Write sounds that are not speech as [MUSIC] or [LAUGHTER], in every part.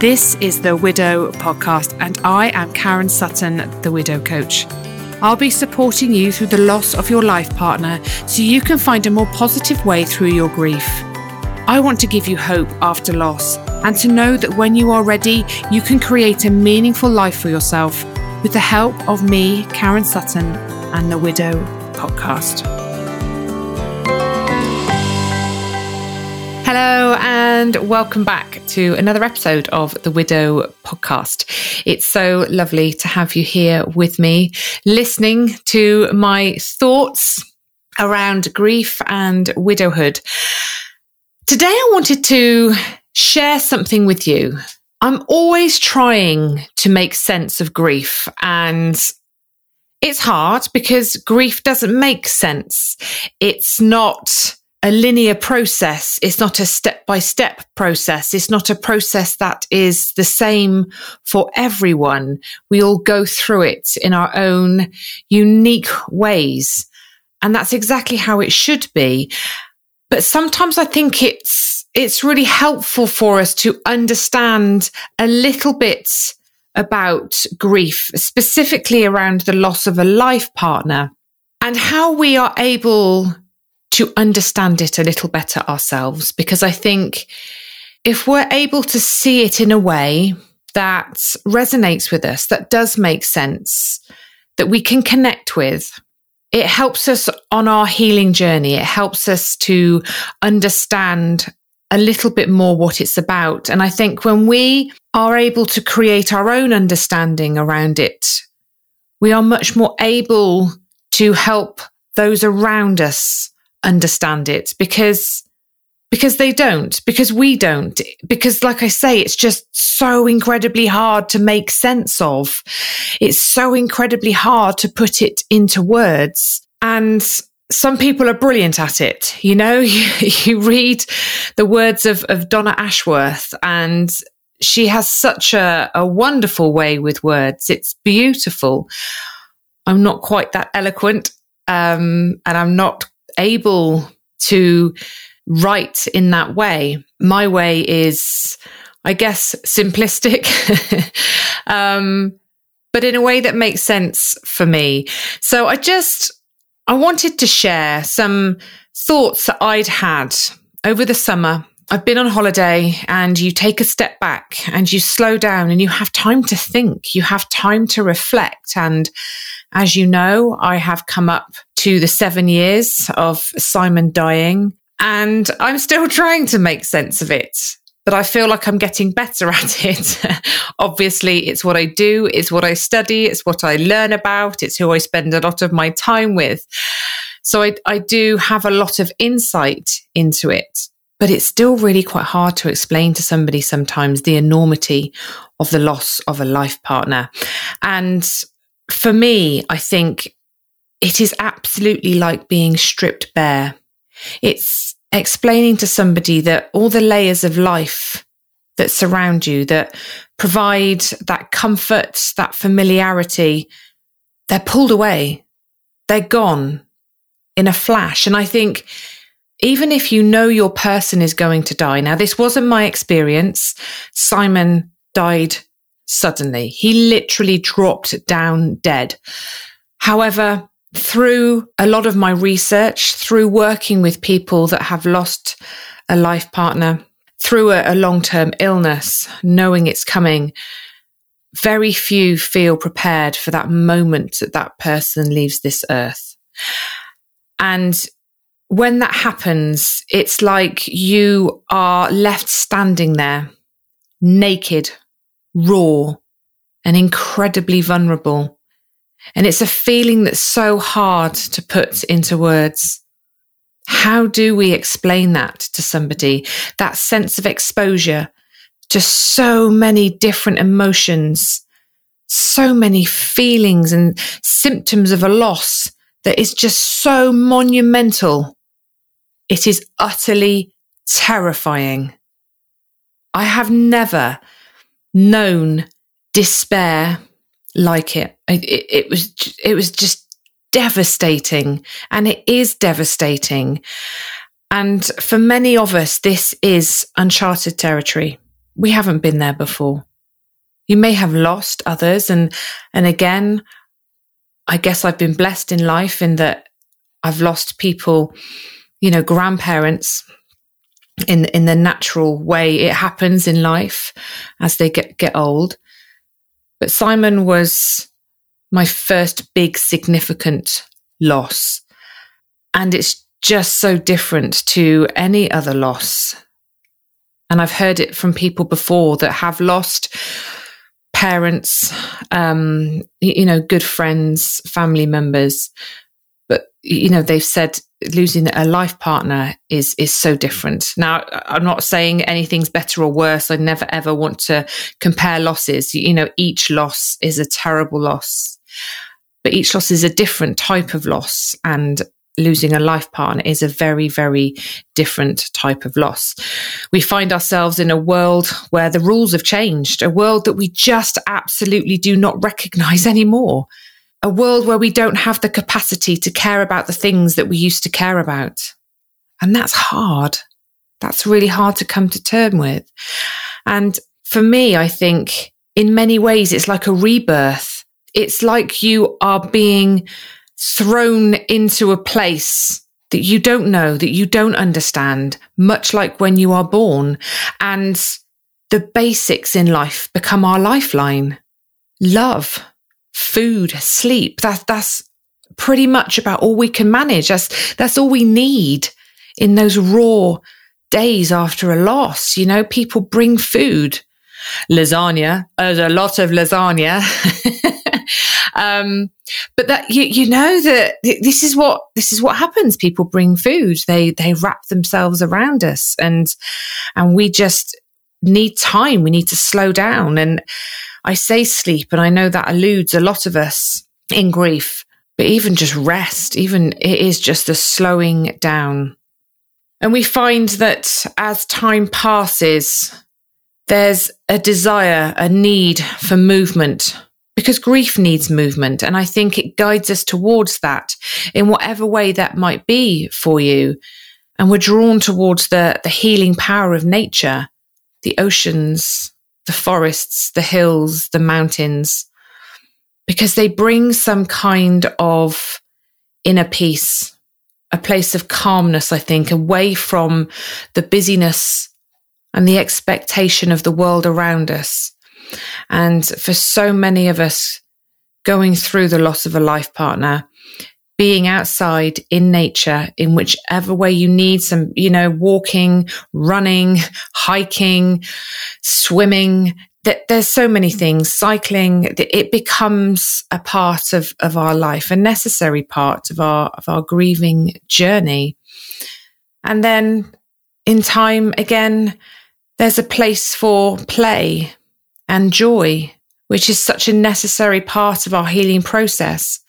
This is the Widow Podcast, and I am Karen Sutton, the Widow Coach. I'll be supporting you through the loss of your life partner so you can find a more positive way through your grief. I want to give you hope after loss and to know that when you are ready, you can create a meaningful life for yourself with the help of me, Karen Sutton, and the Widow Podcast. Hello, and welcome back to another episode of the Widow Podcast. It's so lovely to have you here with me, listening to my thoughts around grief and widowhood. Today, I wanted to share something with you. I'm always trying to make sense of grief, and it's hard because grief doesn't make sense. It's not a linear process. It's not a step by step process. It's not a process that is the same for everyone. We all go through it in our own unique ways. And that's exactly how it should be. But sometimes I think it's, it's really helpful for us to understand a little bit about grief, specifically around the loss of a life partner and how we are able to understand it a little better ourselves. Because I think if we're able to see it in a way that resonates with us, that does make sense, that we can connect with, it helps us on our healing journey. It helps us to understand a little bit more what it's about. And I think when we are able to create our own understanding around it, we are much more able to help those around us understand it because because they don't because we don't because like i say it's just so incredibly hard to make sense of. It's so incredibly hard to put it into words. And some people are brilliant at it you know? You, [LAUGHS] you read the words of, of donna ashworth and she has such a, a wonderful way with words. It's beautiful. I'm not quite that eloquent um, and i'm not able to write in that way. My way is, I guess, simplistic, [LAUGHS] um, but in a way that makes sense for me. So I just, I wanted to share some thoughts that I'd had over the summer. I've been on holiday and you take a step back and you slow down and you have time to think. You have time to reflect. And as you know, I have come up to the seven years of Simon dying. And I'm still [LAUGHS] trying to make sense of it, but I feel like I'm getting better [LAUGHS] at it. Obviously, it's what I do, it's what I study, it's what I learn about, it's who I spend a lot of my time with. So I, I do have a lot of insight into it, but it's still really quite hard to explain to somebody sometimes the enormity of the loss of a life partner. And for me, I think it is absolutely like being stripped bare. It's explaining to somebody that all the layers of life that surround you, that provide that comfort, that familiarity, they're pulled away. They're gone in a flash. And I think even if you know your person is going to die, now this wasn't my experience. Simon died suddenly. He literally dropped down dead. However, through a lot of my research, through working with people that have lost a life partner, through a, a long term illness, knowing it's coming, very few feel prepared for that moment that that person leaves this earth. And when that happens, it's like you are left standing there, naked, raw, and incredibly vulnerable and it's a feeling that's so hard to put into words. How do we explain that to somebody? That sense of exposure to so many different emotions, so many feelings and symptoms of a loss that is just so monumental. It is utterly terrifying. I have never known despair like it. It, it, it was it was just devastating, and it is devastating. And for many of us, this is uncharted territory. we haven't been there before. You may have lost others. And, and again, I guess I've been blessed in life in that I've lost people, you know, grandparents in, in the natural way it happens in life as they get, get old. But Simon was my first big significant loss. And it's just so different to any other loss. And I've heard it from people before that have lost parents, um, you know, good friends, family members. But, you know, they've said losing a life partner is, is so different. Now, I'm not saying anything's better or worse. I never ever want to compare losses. You know, each loss is a terrible loss, but each loss is a different type of loss. And losing a life partner is a very, very different type of loss. We find ourselves in a world where the rules have changed, a world that we just absolutely do not recognize [LAUGHS] anymore, a world where we don't have the capacity to care about the things that we used to care about. And that's hard. That's really hard to come to term with. And for me, I think in many ways, it's like a rebirth. It's like you are being thrown into a place that you don't know, that you don't understand, much like when you are born. And the basics in life become our lifeline. Love, food, sleep. That, that's pretty much about all we can manage. That's, that's all we need in those raw days after a loss. You know, people bring food. Lasagna. There's a lot of lasagna. [LAUGHS] Um, but that you, you know that this is what this is what happens. People bring food. They they wrap themselves around us, and and we just need time. We need to slow down. And I say sleep, and I know that eludes a lot of us in grief. But even just rest, even it is just a slowing down. And we find that as time passes, there's a desire, a need for movement because grief needs movement. And I think it guides us towards that in whatever way that might be for you. And we're drawn towards the, the healing power of nature, the oceans, the forests, the hills, the mountains, because they bring some kind of inner peace, a place of calmness, I think, away from the busyness and the expectation of the world around us. And for so many of us going through the loss of a life partner, being outside in nature in whichever way you need some, you know, walking, running, hiking, swimming. There's so many things, cycling, it becomes a part of, of our life, a necessary part of our, of our grieving journey. And then in time, again, there's a place for play, and joy, which is such a necessary part of our healing process.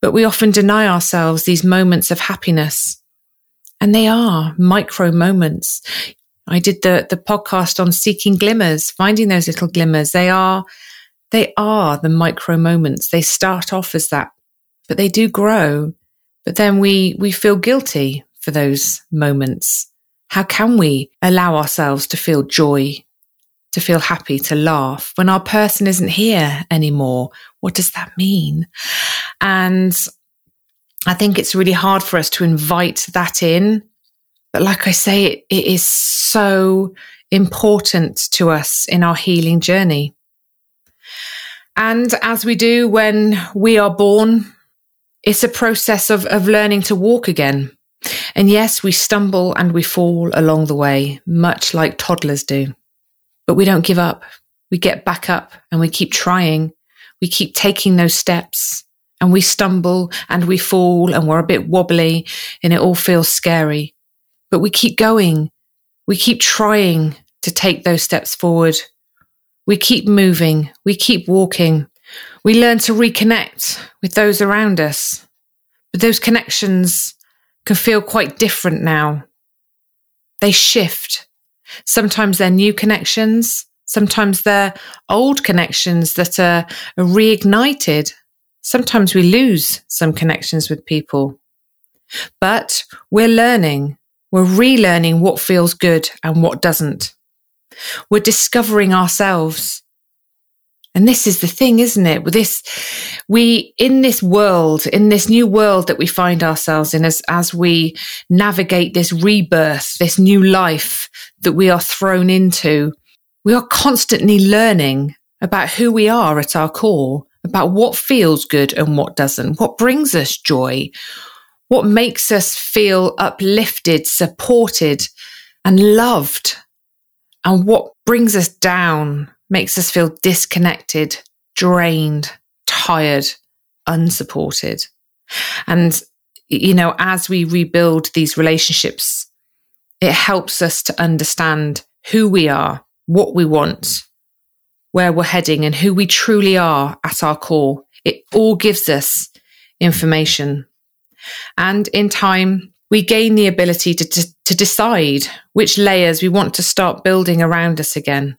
But we often deny ourselves these moments of happiness. And they are micro moments. I did the, the podcast on seeking glimmers, finding those little glimmers. They are, they are the micro moments. They start off as that, but they do grow. But then we, we feel guilty for those moments. How can we allow ourselves to feel joy to feel happy, to laugh. When our person isn't here anymore, what does that mean? And I think it's really hard for us to invite that in. But like I say, it, it is so important to us in our healing journey. And as we do when we are born, it's a process of, of learning to walk again. And yes, we stumble and we fall along the way, much like toddlers do. But we don't give up. We get back up and we keep trying. We keep taking those steps and we stumble and we fall and we're a bit wobbly and it all feels scary. But we keep going. We keep trying to take those steps forward. We keep moving. We keep walking. We learn to reconnect with those around us. But those connections can feel quite different now. They shift Sometimes they're new connections. Sometimes they're old connections that are, reignited. Sometimes we lose some connections with people. But we're learning. We're relearning what feels good and what doesn't. We're discovering ourselves. And this is the thing, isn't it? With this, we, in this world, in this new world that we find ourselves in as, as we navigate this rebirth, this new life that we are thrown into, we are constantly learning about who we are at our core, about what feels good and what doesn't, what brings us joy, what makes us feel uplifted, supported and loved, and what brings us down makes us feel disconnected, drained, tired, unsupported. And, you know, as we rebuild these relationships, it helps us to understand who we are, what we want, where we're heading, and who we truly are at our core. It all gives us information. And in time, we gain the ability to, to, to decide which layers we want to start building around us again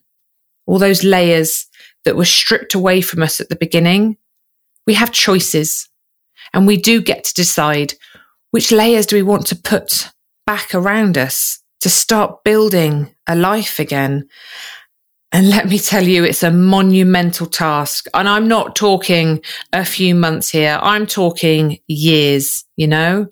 all those layers that were stripped away from us at the beginning, we have choices and we do get to decide which layers do we want to put back around us to start building a life again. And let me tell you, it's a monumental task. And I'm not talking a few months here. I'm talking years, you know,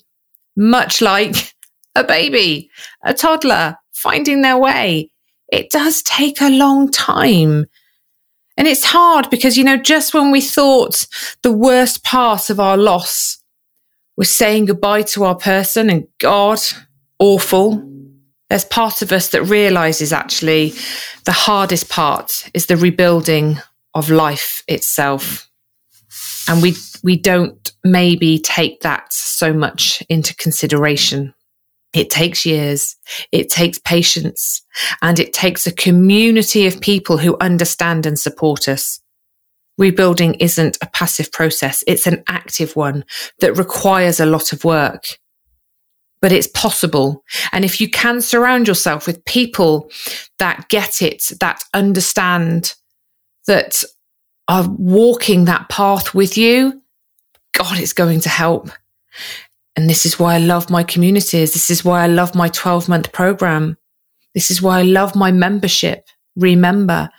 much like a baby, a toddler finding their way it does take a long time. And it's hard because, you know, just when we thought the worst part of our loss was saying goodbye to our person and God, awful, there's part of us that realizes actually the hardest part is the rebuilding of life itself. And we, we don't maybe take that so much into consideration. It takes years. It takes patience and it takes a community of people who understand and support us. Rebuilding isn't a passive process. It's an active one that requires a lot of work, but it's possible. And if you can surround yourself with people that get it, that understand, that are walking that path with you, God, it's going to help. And this is why I love my communities. This is why I love my 12 month program. This is why I love my membership. Remember,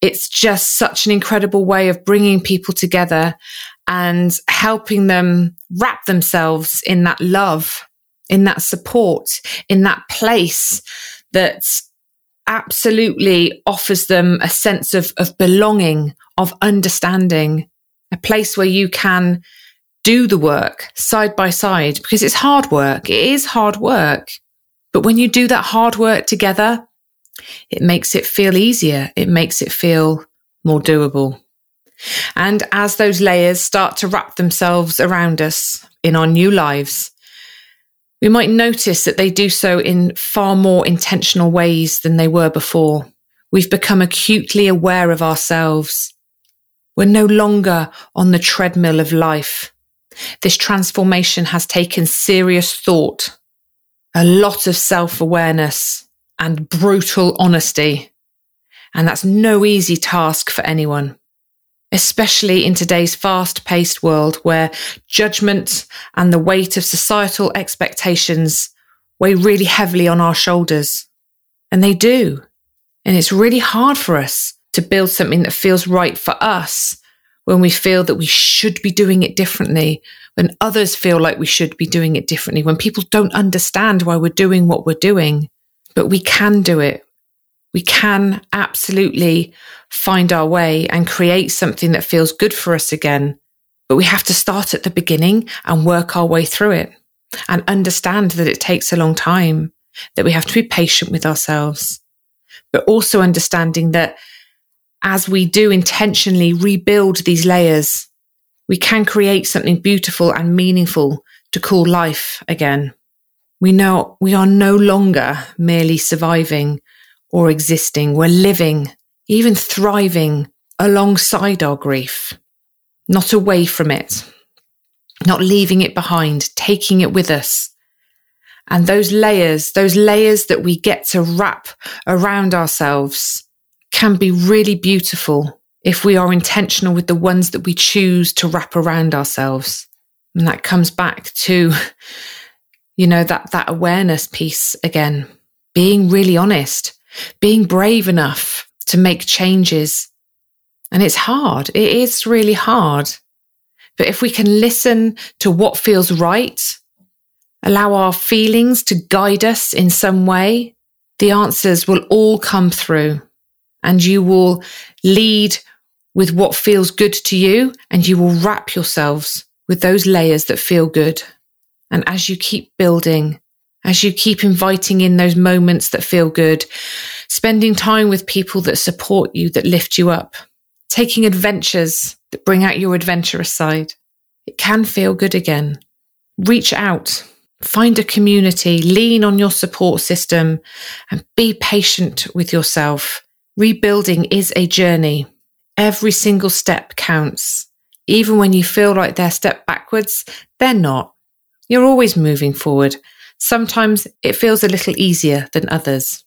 it's just such an incredible way of bringing people together and helping them wrap themselves in that love, in that support, in that place that absolutely offers them a sense of, of belonging, of understanding, a place where you can do the work side by side because it's hard work. It is hard work. But when you do that hard work together, it makes it feel easier. It makes it feel more doable. And as those layers start to wrap themselves around us in our new lives, we might notice that they do so in far more intentional ways than they were before. We've become acutely aware of ourselves. We're no longer on the treadmill of life. This transformation has taken serious thought, a lot of self awareness and brutal honesty. And that's no easy task for anyone, especially in today's fast paced world where judgment and the weight of societal expectations weigh really heavily on our shoulders. And they do. And it's really hard for us to build something that feels right for us when we feel that we should be doing it differently, when others feel like we should be doing it differently, when people don't understand why we're doing what we're doing. But we can do it. We can absolutely find our way and create something that feels good for us again. But we have to start at the beginning and work our way through it and understand that it takes a long time, that we have to be patient with ourselves, but also understanding that as we do intentionally rebuild these layers, we can create something beautiful and meaningful to call life again. We know we are no longer merely surviving or existing. We're living, even thriving alongside our grief, not away from it, not leaving it behind, taking it with us. And those layers, those layers that we get to wrap around ourselves can be really beautiful if we are intentional with the ones that we choose to wrap around ourselves. And that comes back to, you know, that, that awareness piece again, being really honest, being brave enough to make changes. And it's hard. It is really hard. But if we can listen to what feels right, allow our feelings to guide us in some way, the answers will all come through and you will lead with what feels good to you and you will wrap yourselves with those layers that feel good. And as you keep building, as you keep inviting in those moments that feel good, spending time with people that support you, that lift you up, taking adventures that bring out your adventurous side, it can feel good again. Reach out, find a community, lean on your support system, and be patient with yourself. Rebuilding is a journey. Every single step counts. Even when you feel like they're step backwards, they're not. You're always moving forward. Sometimes it feels a little easier than others.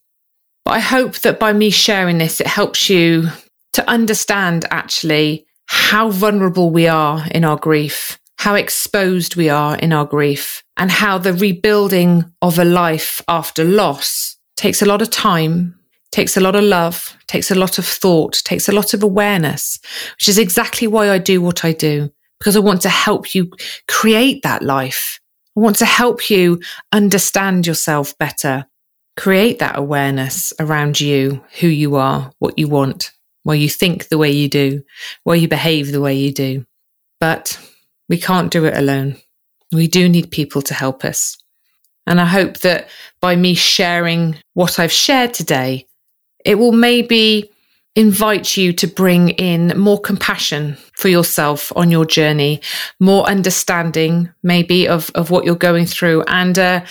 But I hope that by me sharing this, it helps you to understand actually how vulnerable we are in our grief, how exposed we are in our grief, and how the rebuilding of a life after loss takes a lot of time, takes a lot of love, takes a lot of thought, takes a lot of awareness, which is exactly why I do what I do, because I want to help you create that life. I want to help you understand yourself better, create that awareness around you, who you are, what you want, why you think the way you do, why you behave the way you do. But we can't do it alone. We do need people to help us. And I hope that by me sharing what I've shared today, it will maybe invite you to bring in more compassion for yourself on your journey, more understanding maybe of, of what you're going through and, uh,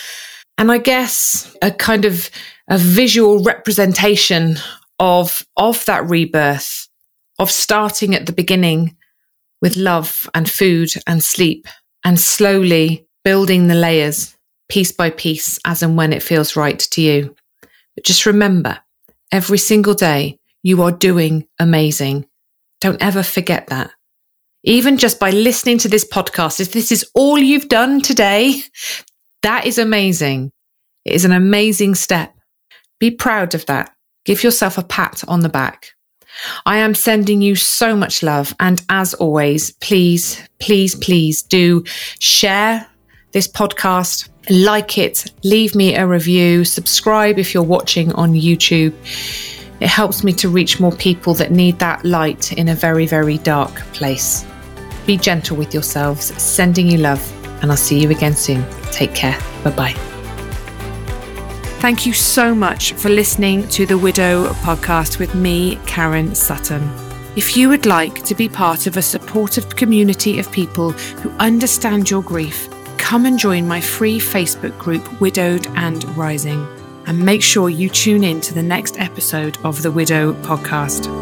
and I guess a kind of a visual representation of, of that rebirth, of starting at the beginning with love and food and sleep and slowly building the layers piece by piece as and when it feels right to you. But just remember, every single day, you are doing amazing. Don't ever forget that. Even just by listening to this podcast, if this is all you've done today, [LAUGHS] that is amazing. It is an amazing step. Be proud of that. Give yourself a pat on the back. I am sending you so much love. And as always, please, please, please do share this podcast, like it, leave me a review, subscribe if you're watching on YouTube. It helps me to reach more people that need that light in a very, very dark place. Be gentle with yourselves, sending you love, and I'll see you again soon. Take care. Bye bye. Thank you so much for listening to the Widow podcast with me, Karen Sutton. If you would like to be part of a supportive community of people who understand your grief, come and join my free Facebook group, Widowed and Rising and make sure you tune in to the next episode of the Widow podcast.